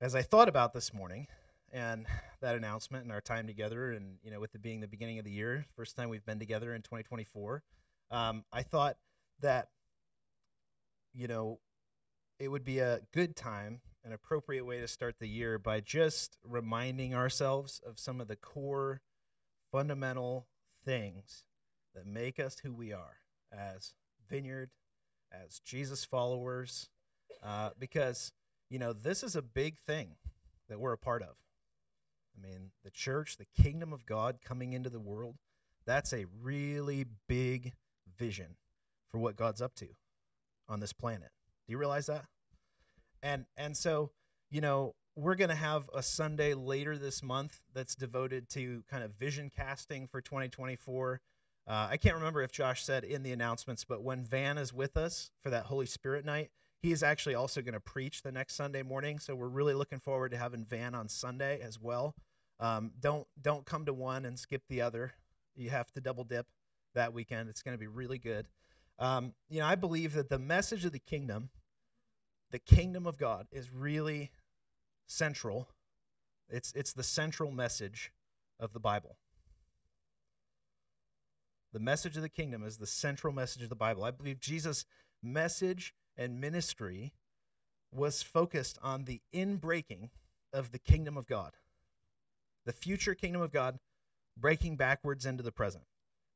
as I thought about this morning and that announcement and our time together, and you know, with it being the beginning of the year, first time we've been together in 2024, um, I thought that you know it would be a good time, an appropriate way to start the year by just reminding ourselves of some of the core, fundamental things that make us who we are as Vineyard, as Jesus followers, uh, because you know, this is a big thing that we're a part of. I mean, the church, the kingdom of God coming into the world, that's a really big vision for what God's up to on this planet. Do you realize that? And and so, you know, we're going to have a Sunday later this month that's devoted to kind of vision casting for 2024. Uh, I can't remember if Josh said in the announcements, but when Van is with us for that Holy Spirit night, he is actually also going to preach the next Sunday morning, so we're really looking forward to having Van on Sunday as well. Um, don't don't come to one and skip the other. You have to double dip that weekend. It's going to be really good. Um, you know, I believe that the message of the kingdom, the kingdom of God, is really central. It's it's the central message of the Bible. The message of the kingdom is the central message of the Bible. I believe Jesus' message and ministry was focused on the inbreaking of the kingdom of God, the future kingdom of God breaking backwards into the present.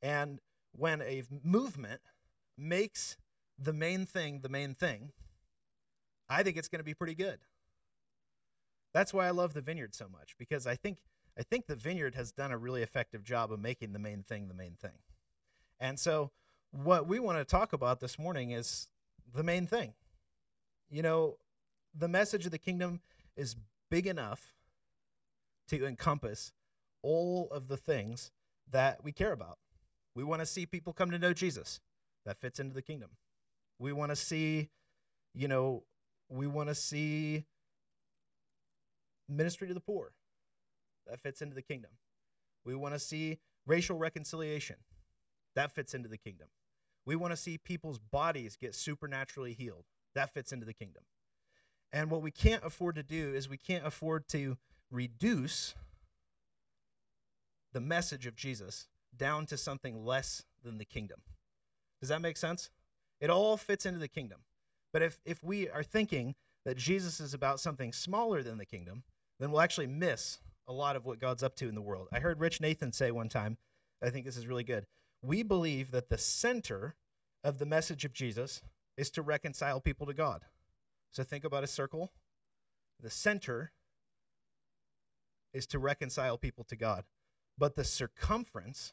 And when a movement makes the main thing the main thing, I think it's going to be pretty good. That's why I love the vineyard so much because I think I think the vineyard has done a really effective job of making the main thing the main thing. And so what we want to talk about this morning is the main thing. You know, the message of the kingdom is big enough to encompass all of the things that we care about. We want to see people come to know Jesus. That fits into the kingdom. We want to see, you know, we want to see ministry to the poor. That fits into the kingdom. We want to see racial reconciliation. That fits into the kingdom. We want to see people's bodies get supernaturally healed. That fits into the kingdom. And what we can't afford to do is we can't afford to reduce the message of Jesus down to something less than the kingdom. Does that make sense? It all fits into the kingdom. But if, if we are thinking that Jesus is about something smaller than the kingdom, then we'll actually miss a lot of what God's up to in the world. I heard Rich Nathan say one time, I think this is really good we believe that the center of the message of Jesus is to reconcile people to God. So think about a circle. The center is to reconcile people to God, but the circumference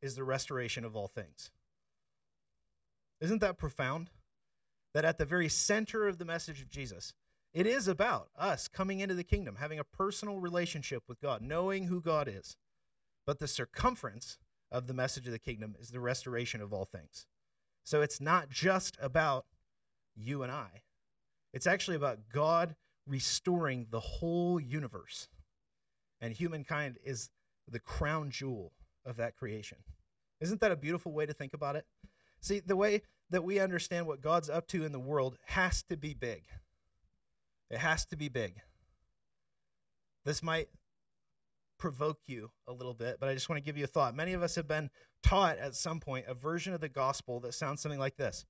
is the restoration of all things. Isn't that profound? That at the very center of the message of Jesus, it is about us coming into the kingdom, having a personal relationship with God, knowing who God is. But the circumference of the message of the kingdom is the restoration of all things. So it's not just about you and I, it's actually about God restoring the whole universe. And humankind is the crown jewel of that creation. Isn't that a beautiful way to think about it? See, the way that we understand what God's up to in the world has to be big. It has to be big. This might provoke you a little bit, but I just want to give you a thought. Many of us have been taught at some point a version of the gospel that sounds something like this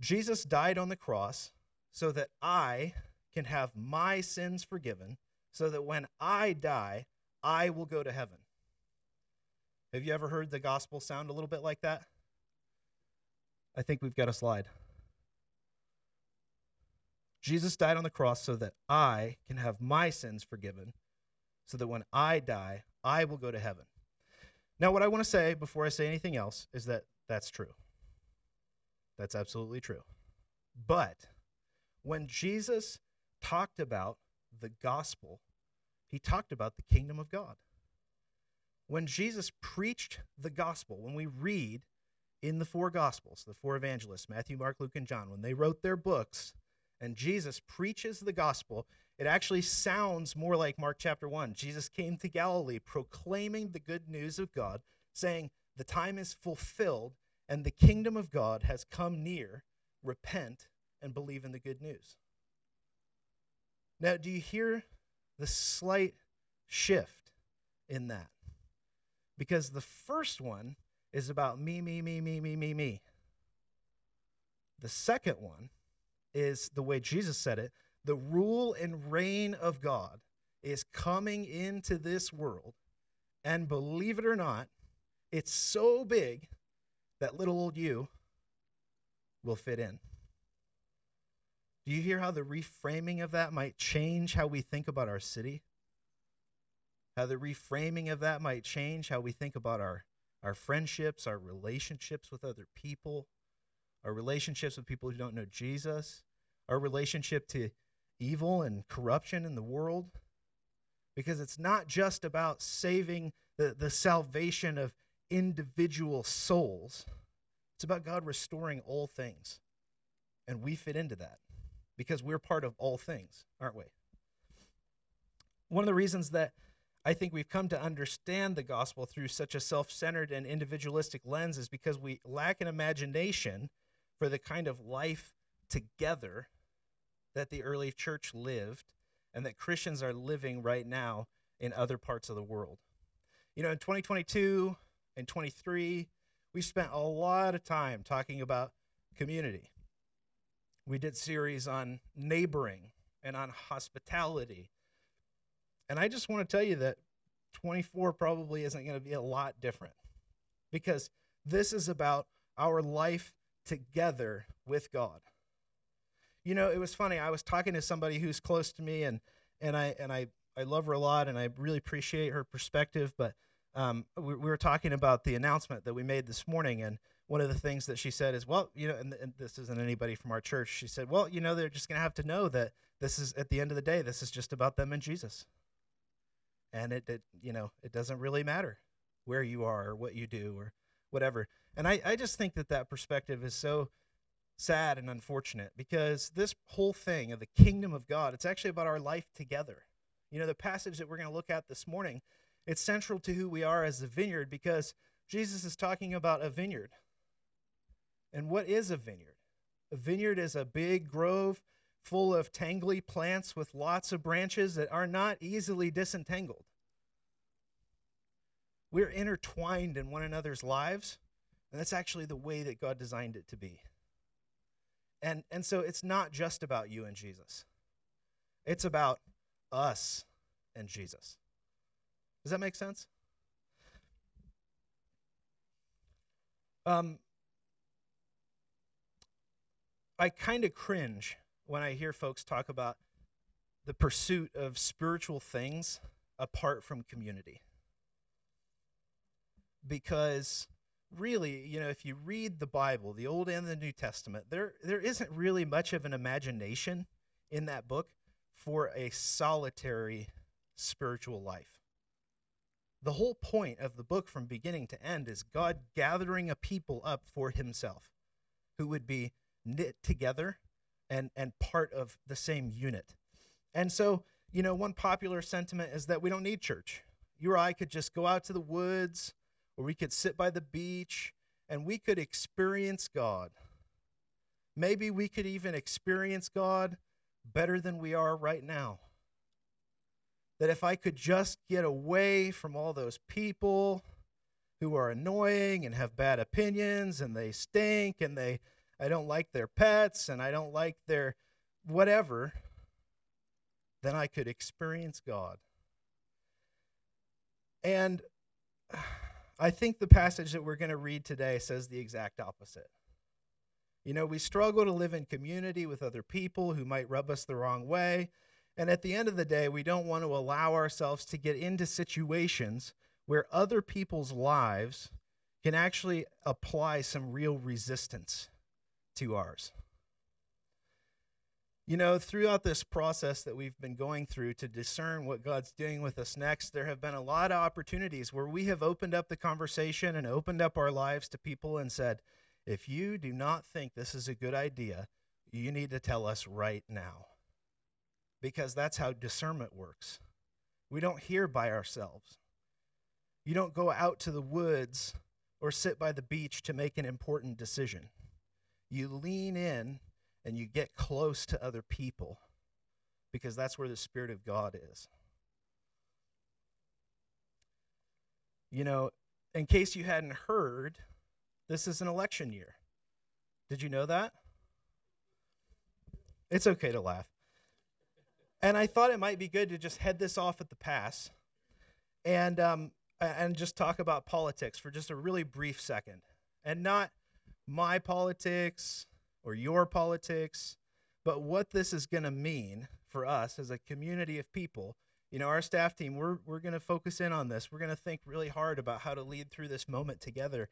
Jesus died on the cross so that I can have my sins forgiven, so that when I die, I will go to heaven. Have you ever heard the gospel sound a little bit like that? I think we've got a slide. Jesus died on the cross so that I can have my sins forgiven, so that when I die, I will go to heaven. Now, what I want to say before I say anything else is that that's true. That's absolutely true. But when Jesus talked about the gospel, he talked about the kingdom of God. When Jesus preached the gospel, when we read in the four gospels, the four evangelists, Matthew, Mark, Luke, and John, when they wrote their books, and Jesus preaches the gospel, it actually sounds more like Mark chapter 1. Jesus came to Galilee proclaiming the good news of God, saying, The time is fulfilled and the kingdom of God has come near. Repent and believe in the good news. Now, do you hear the slight shift in that? Because the first one is about me, me, me, me, me, me, me. The second one is the way Jesus said it the rule and reign of God is coming into this world. And believe it or not, it's so big that little old you will fit in. Do you hear how the reframing of that might change how we think about our city? How the reframing of that might change how we think about our, our friendships, our relationships with other people, our relationships with people who don't know Jesus, our relationship to evil and corruption in the world. Because it's not just about saving the, the salvation of individual souls, it's about God restoring all things. And we fit into that because we're part of all things, aren't we? One of the reasons that I think we've come to understand the gospel through such a self centered and individualistic lens is because we lack an imagination for the kind of life together that the early church lived and that Christians are living right now in other parts of the world. You know, in 2022 and 23, we spent a lot of time talking about community. We did series on neighboring and on hospitality. And I just want to tell you that 24 probably isn't going to be a lot different because this is about our life together with God. You know, it was funny. I was talking to somebody who's close to me, and and I and I I love her a lot, and I really appreciate her perspective. But um, we, we were talking about the announcement that we made this morning, and one of the things that she said is, well, you know, and, and this isn't anybody from our church. She said, well, you know, they're just going to have to know that this is at the end of the day, this is just about them and Jesus, and it, it you know, it doesn't really matter where you are or what you do or whatever. And I, I just think that that perspective is so sad and unfortunate because this whole thing of the kingdom of God, it's actually about our life together. You know, the passage that we're going to look at this morning, it's central to who we are as a vineyard because Jesus is talking about a vineyard. And what is a vineyard? A vineyard is a big grove full of tangly plants with lots of branches that are not easily disentangled. We're intertwined in one another's lives, and that's actually the way that God designed it to be. And, and so it's not just about you and Jesus, it's about us and Jesus. Does that make sense? Um, I kind of cringe when I hear folks talk about the pursuit of spiritual things apart from community. Because really, you know, if you read the Bible, the Old and the New Testament, there there isn't really much of an imagination in that book for a solitary spiritual life. The whole point of the book from beginning to end is God gathering a people up for himself who would be knit together and and part of the same unit. And so, you know, one popular sentiment is that we don't need church. You or I could just go out to the woods or we could sit by the beach and we could experience God. Maybe we could even experience God better than we are right now. That if I could just get away from all those people who are annoying and have bad opinions and they stink and they I don't like their pets and I don't like their whatever, then I could experience God. And I think the passage that we're going to read today says the exact opposite. You know, we struggle to live in community with other people who might rub us the wrong way. And at the end of the day, we don't want to allow ourselves to get into situations where other people's lives can actually apply some real resistance to ours. You know, throughout this process that we've been going through to discern what God's doing with us next, there have been a lot of opportunities where we have opened up the conversation and opened up our lives to people and said, if you do not think this is a good idea, you need to tell us right now. Because that's how discernment works. We don't hear by ourselves. You don't go out to the woods or sit by the beach to make an important decision. You lean in and you get close to other people because that's where the Spirit of God is. You know, in case you hadn't heard, this is an election year. Did you know that? It's okay to laugh. And I thought it might be good to just head this off at the pass and, um, and just talk about politics for just a really brief second. And not my politics or your politics, but what this is going to mean for us as a community of people. You know, our staff team, we're, we're going to focus in on this. We're going to think really hard about how to lead through this moment together.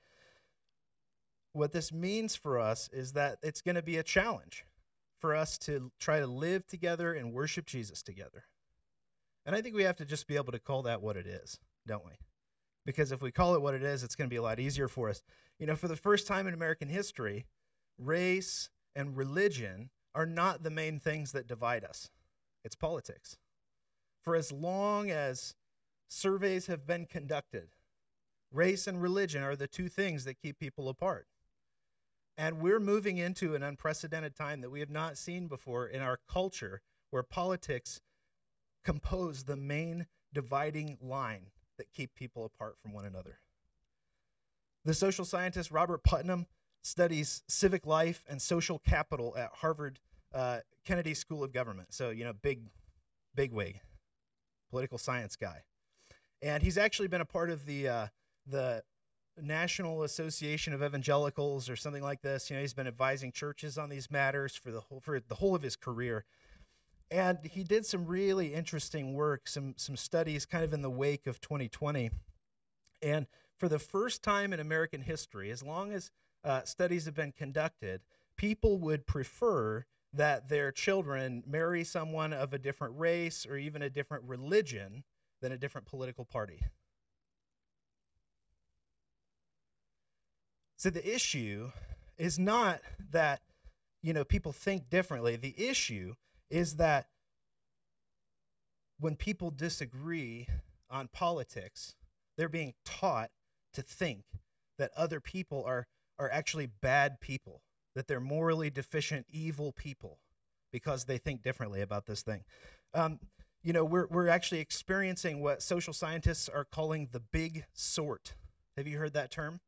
What this means for us is that it's going to be a challenge for us to try to live together and worship Jesus together. And I think we have to just be able to call that what it is, don't we? Because if we call it what it is, it's going to be a lot easier for us. You know, for the first time in American history, race and religion are not the main things that divide us, it's politics. For as long as surveys have been conducted, race and religion are the two things that keep people apart. And we're moving into an unprecedented time that we have not seen before in our culture where politics compose the main dividing line that keep people apart from one another. The social scientist Robert Putnam studies civic life and social capital at Harvard uh, Kennedy School of Government. So, you know, big, big wig, political science guy. And he's actually been a part of the, uh, the National Association of Evangelicals or something like this. You know, he's been advising churches on these matters for the whole for the whole of his career. And he did some really interesting work, some some studies kind of in the wake of 2020. And for the first time in American history, as long as uh, studies have been conducted, people would prefer that their children marry someone of a different race or even a different religion than a different political party. So the issue is not that you know people think differently. The issue is that when people disagree on politics, they're being taught to think that other people are are actually bad people, that they're morally deficient, evil people because they think differently about this thing. Um, you know, we're, we're actually experiencing what social scientists are calling the big sort. Have you heard that term?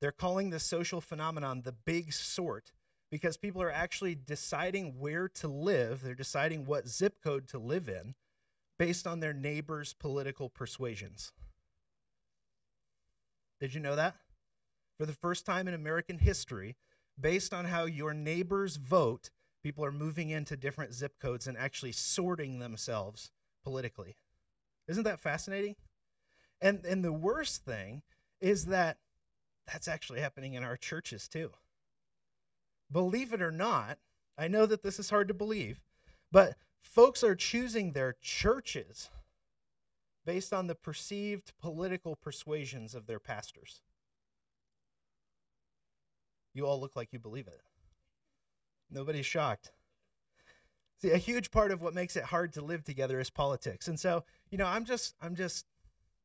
They're calling this social phenomenon the big sort because people are actually deciding where to live. They're deciding what zip code to live in based on their neighbor's political persuasions. Did you know that? For the first time in American history, based on how your neighbors vote, people are moving into different zip codes and actually sorting themselves politically. Isn't that fascinating? And and the worst thing is that that's actually happening in our churches too. Believe it or not, I know that this is hard to believe, but folks are choosing their churches based on the perceived political persuasions of their pastors. You all look like you believe it. Nobody's shocked. See, a huge part of what makes it hard to live together is politics. And so, you know, I'm just I'm just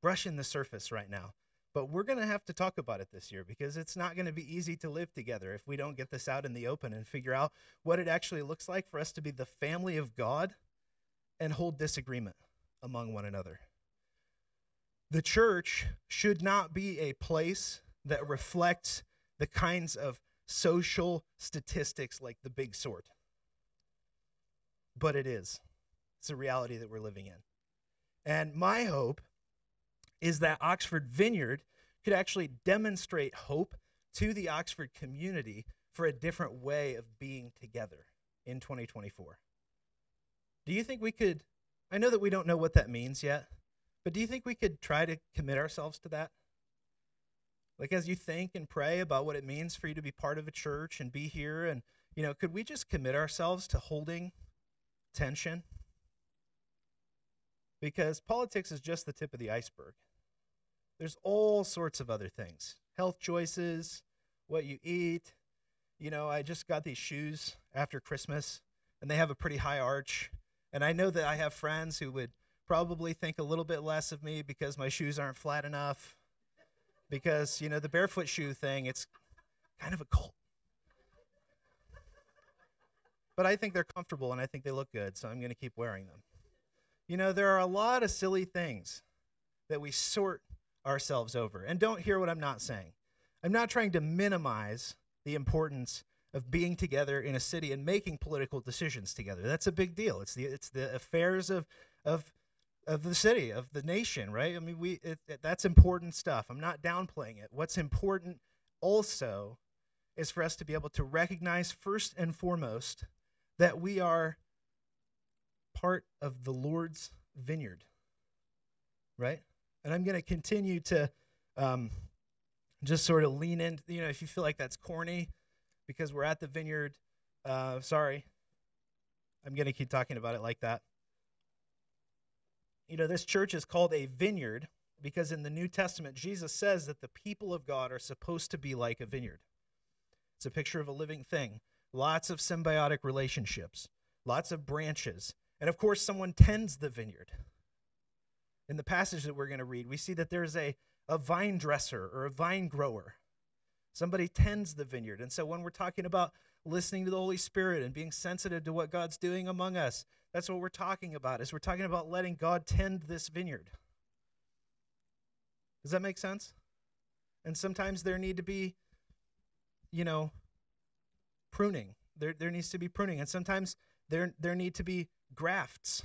brushing the surface right now. But we're going to have to talk about it this year because it's not going to be easy to live together if we don't get this out in the open and figure out what it actually looks like for us to be the family of God and hold disagreement among one another. The church should not be a place that reflects the kinds of social statistics like the big sort. But it is. It's a reality that we're living in. And my hope is that Oxford Vineyard could actually demonstrate hope to the Oxford community for a different way of being together in 2024. Do you think we could? I know that we don't know what that means yet, but do you think we could try to commit ourselves to that? Like as you think and pray about what it means for you to be part of a church and be here and you know, could we just commit ourselves to holding tension? Because politics is just the tip of the iceberg. There's all sorts of other things health choices, what you eat. You know, I just got these shoes after Christmas, and they have a pretty high arch. And I know that I have friends who would probably think a little bit less of me because my shoes aren't flat enough. Because, you know, the barefoot shoe thing, it's kind of a cult. but I think they're comfortable and I think they look good, so I'm going to keep wearing them. You know, there are a lot of silly things that we sort ourselves over. And don't hear what I'm not saying. I'm not trying to minimize the importance of being together in a city and making political decisions together. That's a big deal. It's the it's the affairs of of of the city, of the nation, right? I mean, we it, it, that's important stuff. I'm not downplaying it. What's important also is for us to be able to recognize first and foremost that we are part of the Lord's vineyard, right? And I'm going to continue to um, just sort of lean in. You know, if you feel like that's corny because we're at the vineyard, uh, sorry. I'm going to keep talking about it like that. You know, this church is called a vineyard because in the New Testament, Jesus says that the people of God are supposed to be like a vineyard. It's a picture of a living thing, lots of symbiotic relationships, lots of branches. And of course, someone tends the vineyard. In the passage that we're going to read, we see that there's a, a vine dresser or a vine grower. Somebody tends the vineyard. And so when we're talking about listening to the Holy Spirit and being sensitive to what God's doing among us, that's what we're talking about. Is we're talking about letting God tend this vineyard. Does that make sense? And sometimes there need to be, you know, pruning. There, there needs to be pruning. And sometimes there, there need to be grafts,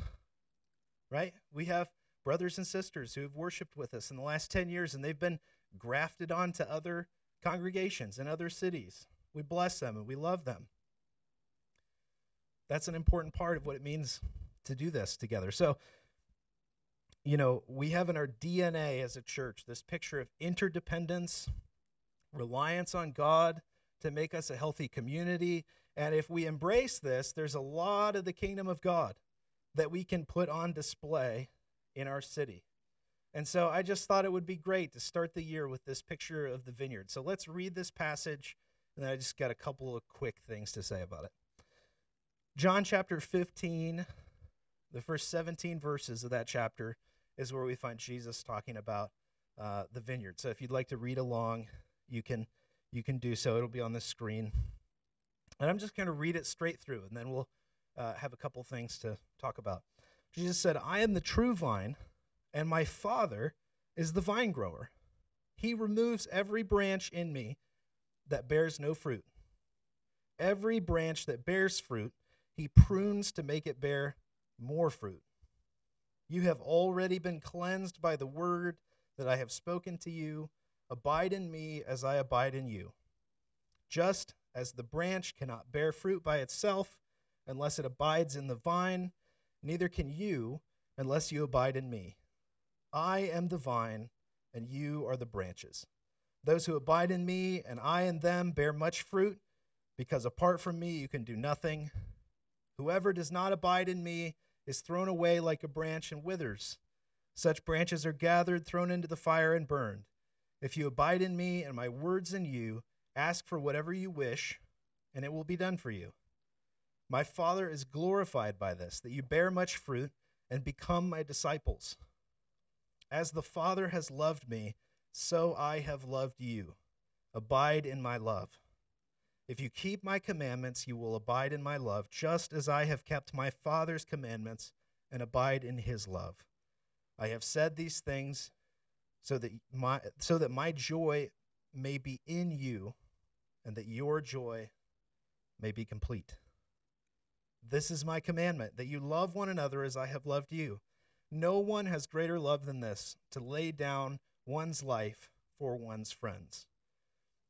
right? We have brothers and sisters who have worshiped with us in the last 10 years and they've been grafted onto other congregations in other cities. We bless them and we love them. That's an important part of what it means to do this together. So, you know, we have in our DNA as a church this picture of interdependence, reliance on God to make us a healthy community. And if we embrace this, there's a lot of the kingdom of God that we can put on display in our city. And so I just thought it would be great to start the year with this picture of the vineyard. So let's read this passage, and I just got a couple of quick things to say about it. John chapter 15, the first 17 verses of that chapter is where we find Jesus talking about uh, the vineyard. So if you'd like to read along, you can you can do so. It'll be on the screen, and I'm just going to read it straight through, and then we'll uh, have a couple things to talk about. Jesus said, "I am the true vine, and my Father is the vine grower. He removes every branch in me that bears no fruit. Every branch that bears fruit, he prunes to make it bear more fruit. You have already been cleansed by the word that I have spoken to you. Abide in me as I abide in you. Just as the branch cannot bear fruit by itself unless it abides in the vine, neither can you unless you abide in me. I am the vine, and you are the branches. Those who abide in me and I in them bear much fruit, because apart from me you can do nothing. Whoever does not abide in me is thrown away like a branch and withers. Such branches are gathered, thrown into the fire, and burned. If you abide in me and my words in you, ask for whatever you wish, and it will be done for you. My Father is glorified by this, that you bear much fruit and become my disciples. As the Father has loved me, so I have loved you. Abide in my love. If you keep my commandments, you will abide in my love, just as I have kept my Father's commandments and abide in his love. I have said these things so that my so that my joy may be in you and that your joy may be complete. This is my commandment that you love one another as I have loved you. No one has greater love than this to lay down one's life for one's friends.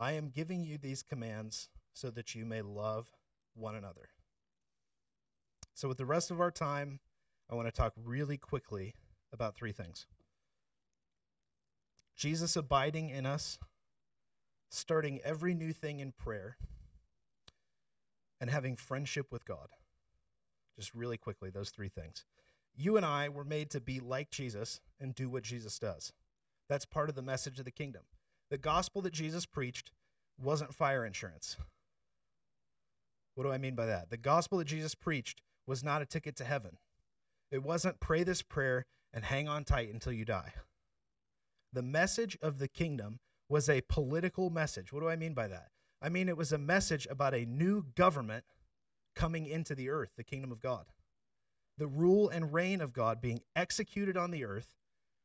I am giving you these commands so that you may love one another. So, with the rest of our time, I want to talk really quickly about three things Jesus abiding in us, starting every new thing in prayer, and having friendship with God. Just really quickly, those three things. You and I were made to be like Jesus and do what Jesus does. That's part of the message of the kingdom. The gospel that Jesus preached wasn't fire insurance. What do I mean by that? The gospel that Jesus preached was not a ticket to heaven. It wasn't pray this prayer and hang on tight until you die. The message of the kingdom was a political message. What do I mean by that? I mean, it was a message about a new government coming into the earth, the kingdom of God. The rule and reign of God being executed on the earth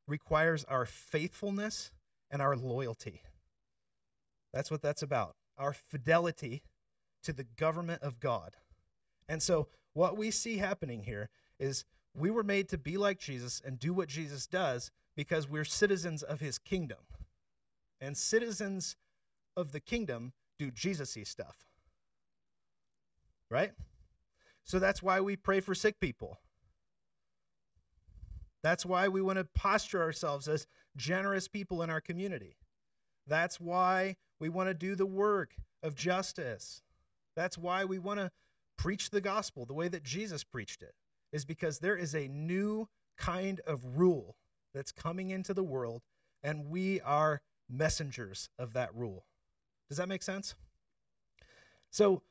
requires our faithfulness and our loyalty. That's what that's about. Our fidelity to the government of God. And so, what we see happening here is we were made to be like Jesus and do what Jesus does because we're citizens of his kingdom. And citizens of the kingdom do Jesus y stuff. Right? So that's why we pray for sick people. That's why we want to posture ourselves as generous people in our community. That's why we want to do the work of justice. That's why we want to preach the gospel the way that Jesus preached it, is because there is a new kind of rule that's coming into the world, and we are messengers of that rule. Does that make sense? So,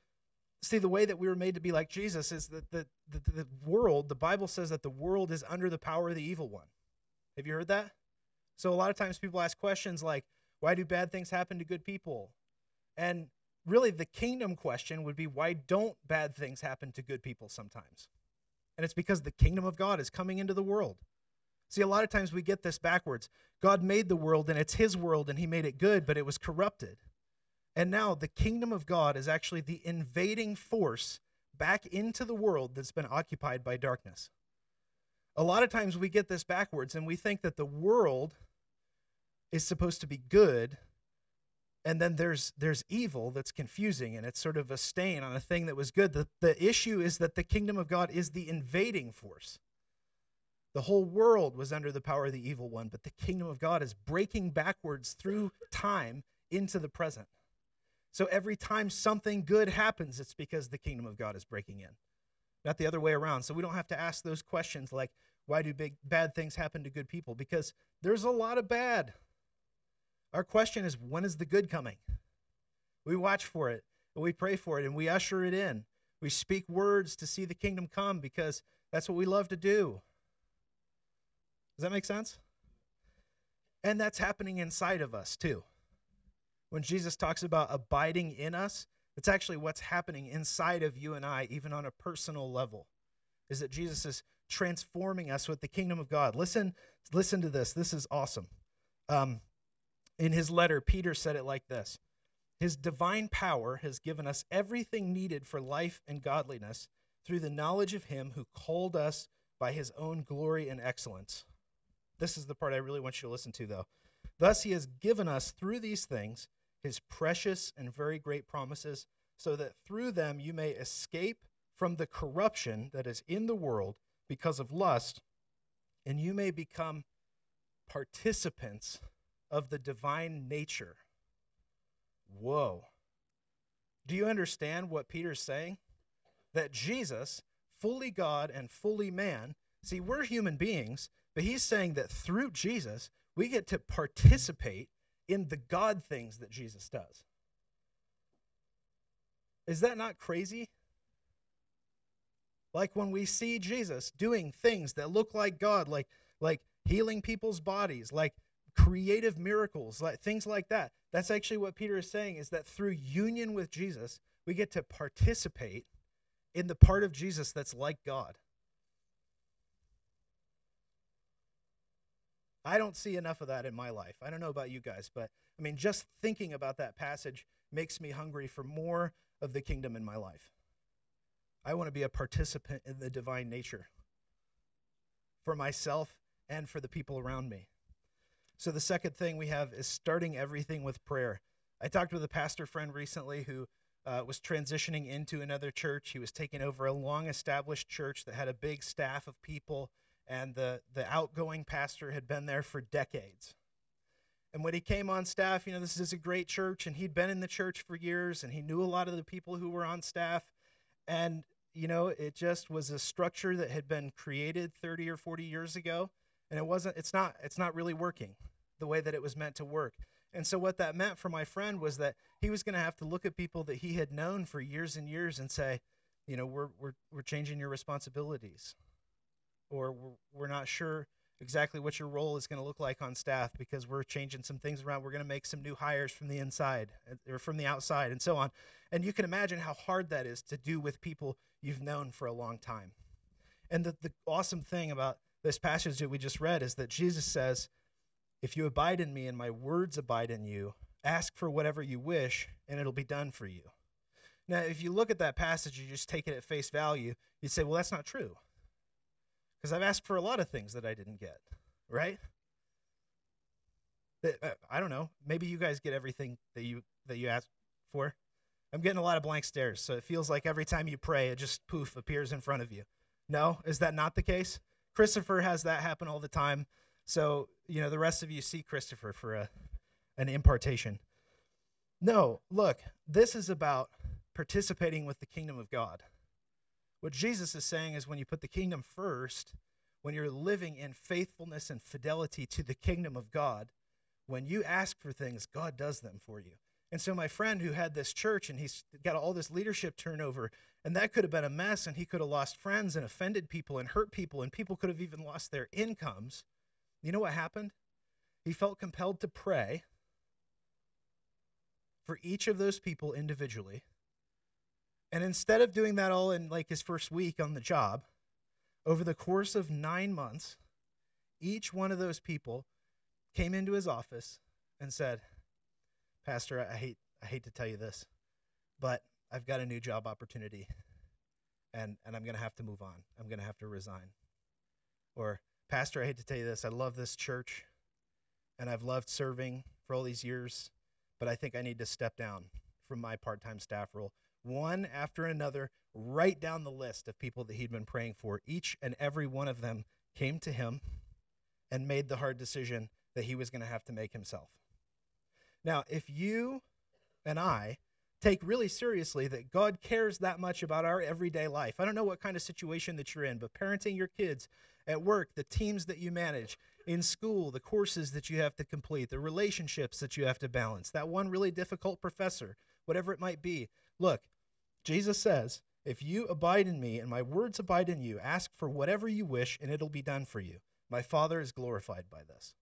see, the way that we were made to be like Jesus is that the, the, the world, the Bible says that the world is under the power of the evil one. Have you heard that? So, a lot of times people ask questions like, why do bad things happen to good people? And really, the kingdom question would be, why don't bad things happen to good people sometimes? And it's because the kingdom of God is coming into the world. See, a lot of times we get this backwards. God made the world and it's his world and he made it good, but it was corrupted. And now the kingdom of God is actually the invading force back into the world that's been occupied by darkness. A lot of times we get this backwards and we think that the world is supposed to be good and then there's there's evil that's confusing and it's sort of a stain on a thing that was good. The the issue is that the kingdom of God is the invading force. The whole world was under the power of the evil one, but the kingdom of God is breaking backwards through time into the present. So every time something good happens, it's because the kingdom of God is breaking in, not the other way around. So we don't have to ask those questions like, why do big bad things happen to good people? Because there's a lot of bad. Our question is, when is the good coming? We watch for it, and we pray for it, and we usher it in. We speak words to see the kingdom come because that's what we love to do. Does that make sense? And that's happening inside of us too. When Jesus talks about abiding in us, it's actually what's happening inside of you and I, even on a personal level, is that Jesus is transforming us with the kingdom of God. Listen, listen to this. This is awesome. Um, in his letter, Peter said it like this His divine power has given us everything needed for life and godliness through the knowledge of him who called us by his own glory and excellence. This is the part I really want you to listen to, though. Thus, he has given us through these things his precious and very great promises, so that through them you may escape from the corruption that is in the world because of lust, and you may become participants of the divine nature. Whoa. Do you understand what Peter's saying? That Jesus, fully God and fully man, see, we're human beings, but he's saying that through Jesus, we get to participate in the God things that Jesus does. Is that not crazy? Like when we see Jesus doing things that look like God, like like healing people's bodies, like creative miracles, like things like that. That's actually what Peter is saying is that through union with Jesus, we get to participate in the part of Jesus that's like God. I don't see enough of that in my life. I don't know about you guys, but I mean, just thinking about that passage makes me hungry for more of the kingdom in my life. I want to be a participant in the divine nature for myself and for the people around me. So, the second thing we have is starting everything with prayer. I talked with a pastor friend recently who uh, was transitioning into another church. He was taking over a long established church that had a big staff of people and the, the outgoing pastor had been there for decades. And when he came on staff, you know, this is a great church, and he'd been in the church for years, and he knew a lot of the people who were on staff. And, you know, it just was a structure that had been created 30 or 40 years ago. And it wasn't, it's not, it's not really working the way that it was meant to work. And so what that meant for my friend was that he was going to have to look at people that he had known for years and years and say, you know, we're, we're, we're changing your responsibilities. Or we're, we're not sure exactly what your role is going to look like on staff because we're changing some things around. We're going to make some new hires from the inside uh, or from the outside and so on. And you can imagine how hard that is to do with people you've known for a long time. And the, the awesome thing about this passage that we just read is that Jesus says, If you abide in me and my words abide in you, ask for whatever you wish and it'll be done for you. Now, if you look at that passage, you just take it at face value, you'd say, Well, that's not true because I've asked for a lot of things that I didn't get, right? Uh, I don't know. Maybe you guys get everything that you that you ask for. I'm getting a lot of blank stares, so it feels like every time you pray, it just poof appears in front of you. No, is that not the case? Christopher has that happen all the time. So you know the rest of you see Christopher for a an impartation. No, look, this is about participating with the kingdom of God. What Jesus is saying is when you put the kingdom first, when you're living in faithfulness and fidelity to the kingdom of God, when you ask for things, God does them for you. And so, my friend who had this church and he's got all this leadership turnover, and that could have been a mess, and he could have lost friends and offended people and hurt people, and people could have even lost their incomes. You know what happened? He felt compelled to pray for each of those people individually and instead of doing that all in like his first week on the job, over the course of nine months, each one of those people came into his office and said, Pastor, I hate I hate to tell you this, but I've got a new job opportunity and, and I'm gonna have to move on. I'm gonna have to resign. Or, Pastor, I hate to tell you this, I love this church and I've loved serving for all these years, but I think I need to step down from my part time staff role one after another, right down the list of people that he'd been praying for. Each and every one of them came to him and made the hard decision that he was going to have to make himself. Now, if you and I take really seriously that God cares that much about our everyday life, I don't know what kind of situation that you're in, but parenting your kids at work, the teams that you manage, in school, the courses that you have to complete, the relationships that you have to balance, that one really difficult professor, whatever it might be. Look, Jesus says, If you abide in me and my words abide in you, ask for whatever you wish and it'll be done for you. My Father is glorified by this.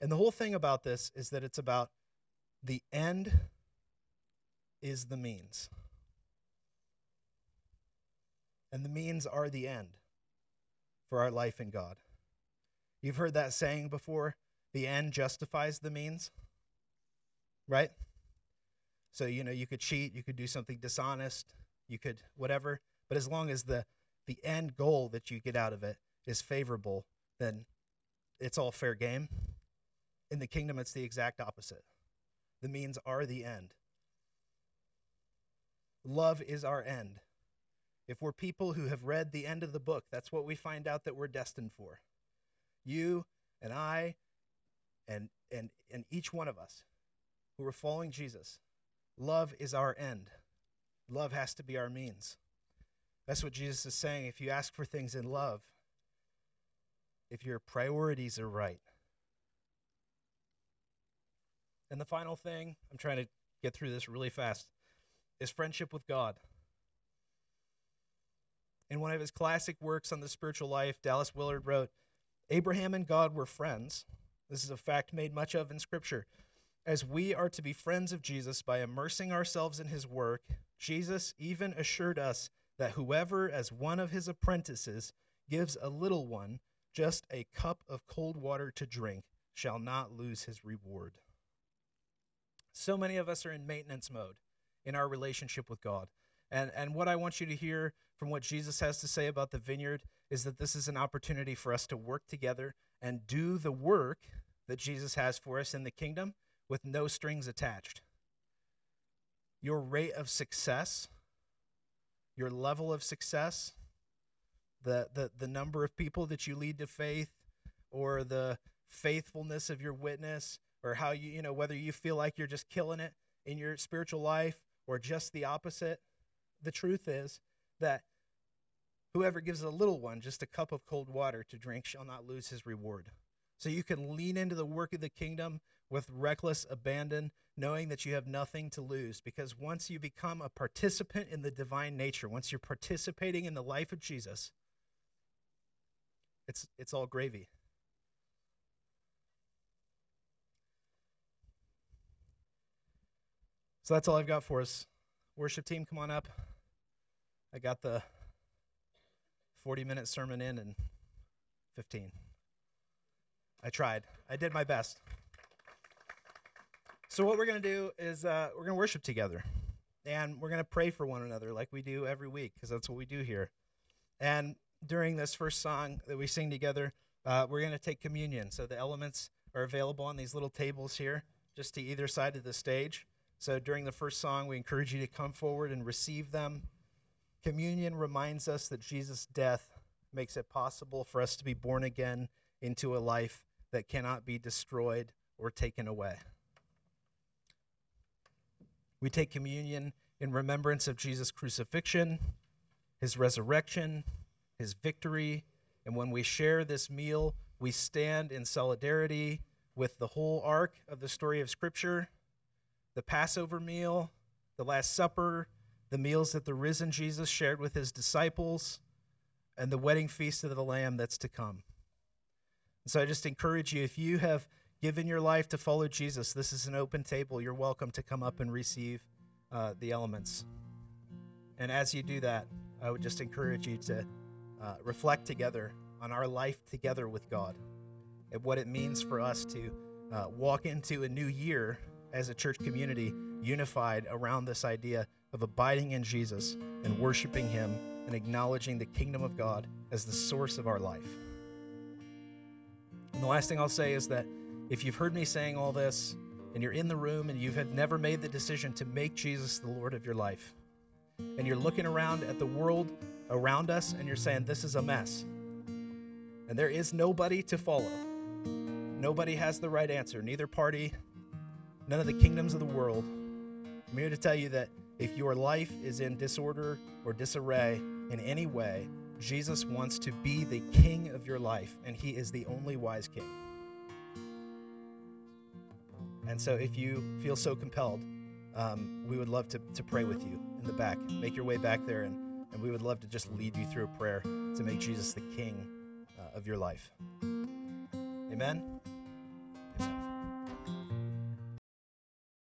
And the whole thing about this is that it's about the end is the means. And the means are the end for our life in God. You've heard that saying before the end justifies the means, right? So, you know, you could cheat, you could do something dishonest, you could whatever, but as long as the the end goal that you get out of it is favorable, then it's all fair game. In the kingdom, it's the exact opposite. The means are the end. Love is our end. If we're people who have read the end of the book, that's what we find out that we're destined for. You and I and and and each one of us who are following Jesus Love is our end. Love has to be our means. That's what Jesus is saying. If you ask for things in love, if your priorities are right. And the final thing, I'm trying to get through this really fast, is friendship with God. In one of his classic works on the spiritual life, Dallas Willard wrote Abraham and God were friends. This is a fact made much of in Scripture. As we are to be friends of Jesus by immersing ourselves in his work, Jesus even assured us that whoever, as one of his apprentices, gives a little one just a cup of cold water to drink shall not lose his reward. So many of us are in maintenance mode in our relationship with God. And, and what I want you to hear from what Jesus has to say about the vineyard is that this is an opportunity for us to work together and do the work that Jesus has for us in the kingdom with no strings attached. Your rate of success, your level of success, the, the, the number of people that you lead to faith, or the faithfulness of your witness, or how you, you know, whether you feel like you're just killing it in your spiritual life or just the opposite. The truth is that whoever gives a little one just a cup of cold water to drink shall not lose his reward. So you can lean into the work of the kingdom with reckless abandon, knowing that you have nothing to lose. Because once you become a participant in the divine nature, once you're participating in the life of Jesus, it's, it's all gravy. So that's all I've got for us. Worship team, come on up. I got the 40 minute sermon in in 15. I tried. I did my best. So, what we're going to do is uh, we're going to worship together. And we're going to pray for one another like we do every week, because that's what we do here. And during this first song that we sing together, uh, we're going to take communion. So, the elements are available on these little tables here, just to either side of the stage. So, during the first song, we encourage you to come forward and receive them. Communion reminds us that Jesus' death makes it possible for us to be born again into a life that cannot be destroyed or taken away. We take communion in remembrance of Jesus' crucifixion, his resurrection, his victory, and when we share this meal, we stand in solidarity with the whole arc of the story of Scripture the Passover meal, the Last Supper, the meals that the risen Jesus shared with his disciples, and the wedding feast of the Lamb that's to come. And so I just encourage you if you have given your life to follow Jesus, this is an open table. You're welcome to come up and receive uh, the elements. And as you do that, I would just encourage you to uh, reflect together on our life together with God and what it means for us to uh, walk into a new year as a church community unified around this idea of abiding in Jesus and worshiping Him and acknowledging the kingdom of God as the source of our life. And the last thing I'll say is that if you've heard me saying all this and you're in the room and you have never made the decision to make Jesus the Lord of your life, and you're looking around at the world around us and you're saying, This is a mess, and there is nobody to follow, nobody has the right answer, neither party, none of the kingdoms of the world. I'm here to tell you that if your life is in disorder or disarray in any way, Jesus wants to be the king of your life, and he is the only wise king. And so, if you feel so compelled, um, we would love to, to pray with you in the back. Make your way back there, and, and we would love to just lead you through a prayer to make Jesus the king uh, of your life. Amen.